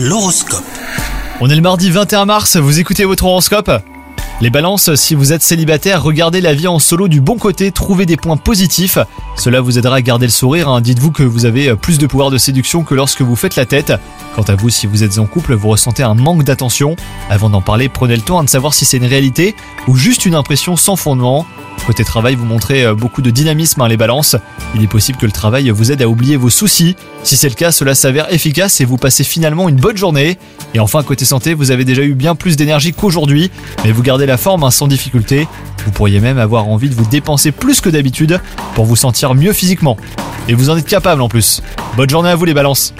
L'horoscope. On est le mardi 21 mars, vous écoutez votre horoscope? Les balances, si vous êtes célibataire, regardez la vie en solo du bon côté, trouvez des points positifs. Cela vous aidera à garder le sourire, hein. dites-vous que vous avez plus de pouvoir de séduction que lorsque vous faites la tête. Quant à vous, si vous êtes en couple, vous ressentez un manque d'attention. Avant d'en parler, prenez le temps de savoir si c'est une réalité ou juste une impression sans fondement. Côté travail, vous montrez euh, beaucoup de dynamisme, hein, les balances. Il est possible que le travail vous aide à oublier vos soucis. Si c'est le cas, cela s'avère efficace et vous passez finalement une bonne journée. Et enfin, côté santé, vous avez déjà eu bien plus d'énergie qu'aujourd'hui, mais vous gardez la forme hein, sans difficulté. Vous pourriez même avoir envie de vous dépenser plus que d'habitude pour vous sentir mieux physiquement. Et vous en êtes capable en plus. Bonne journée à vous les balances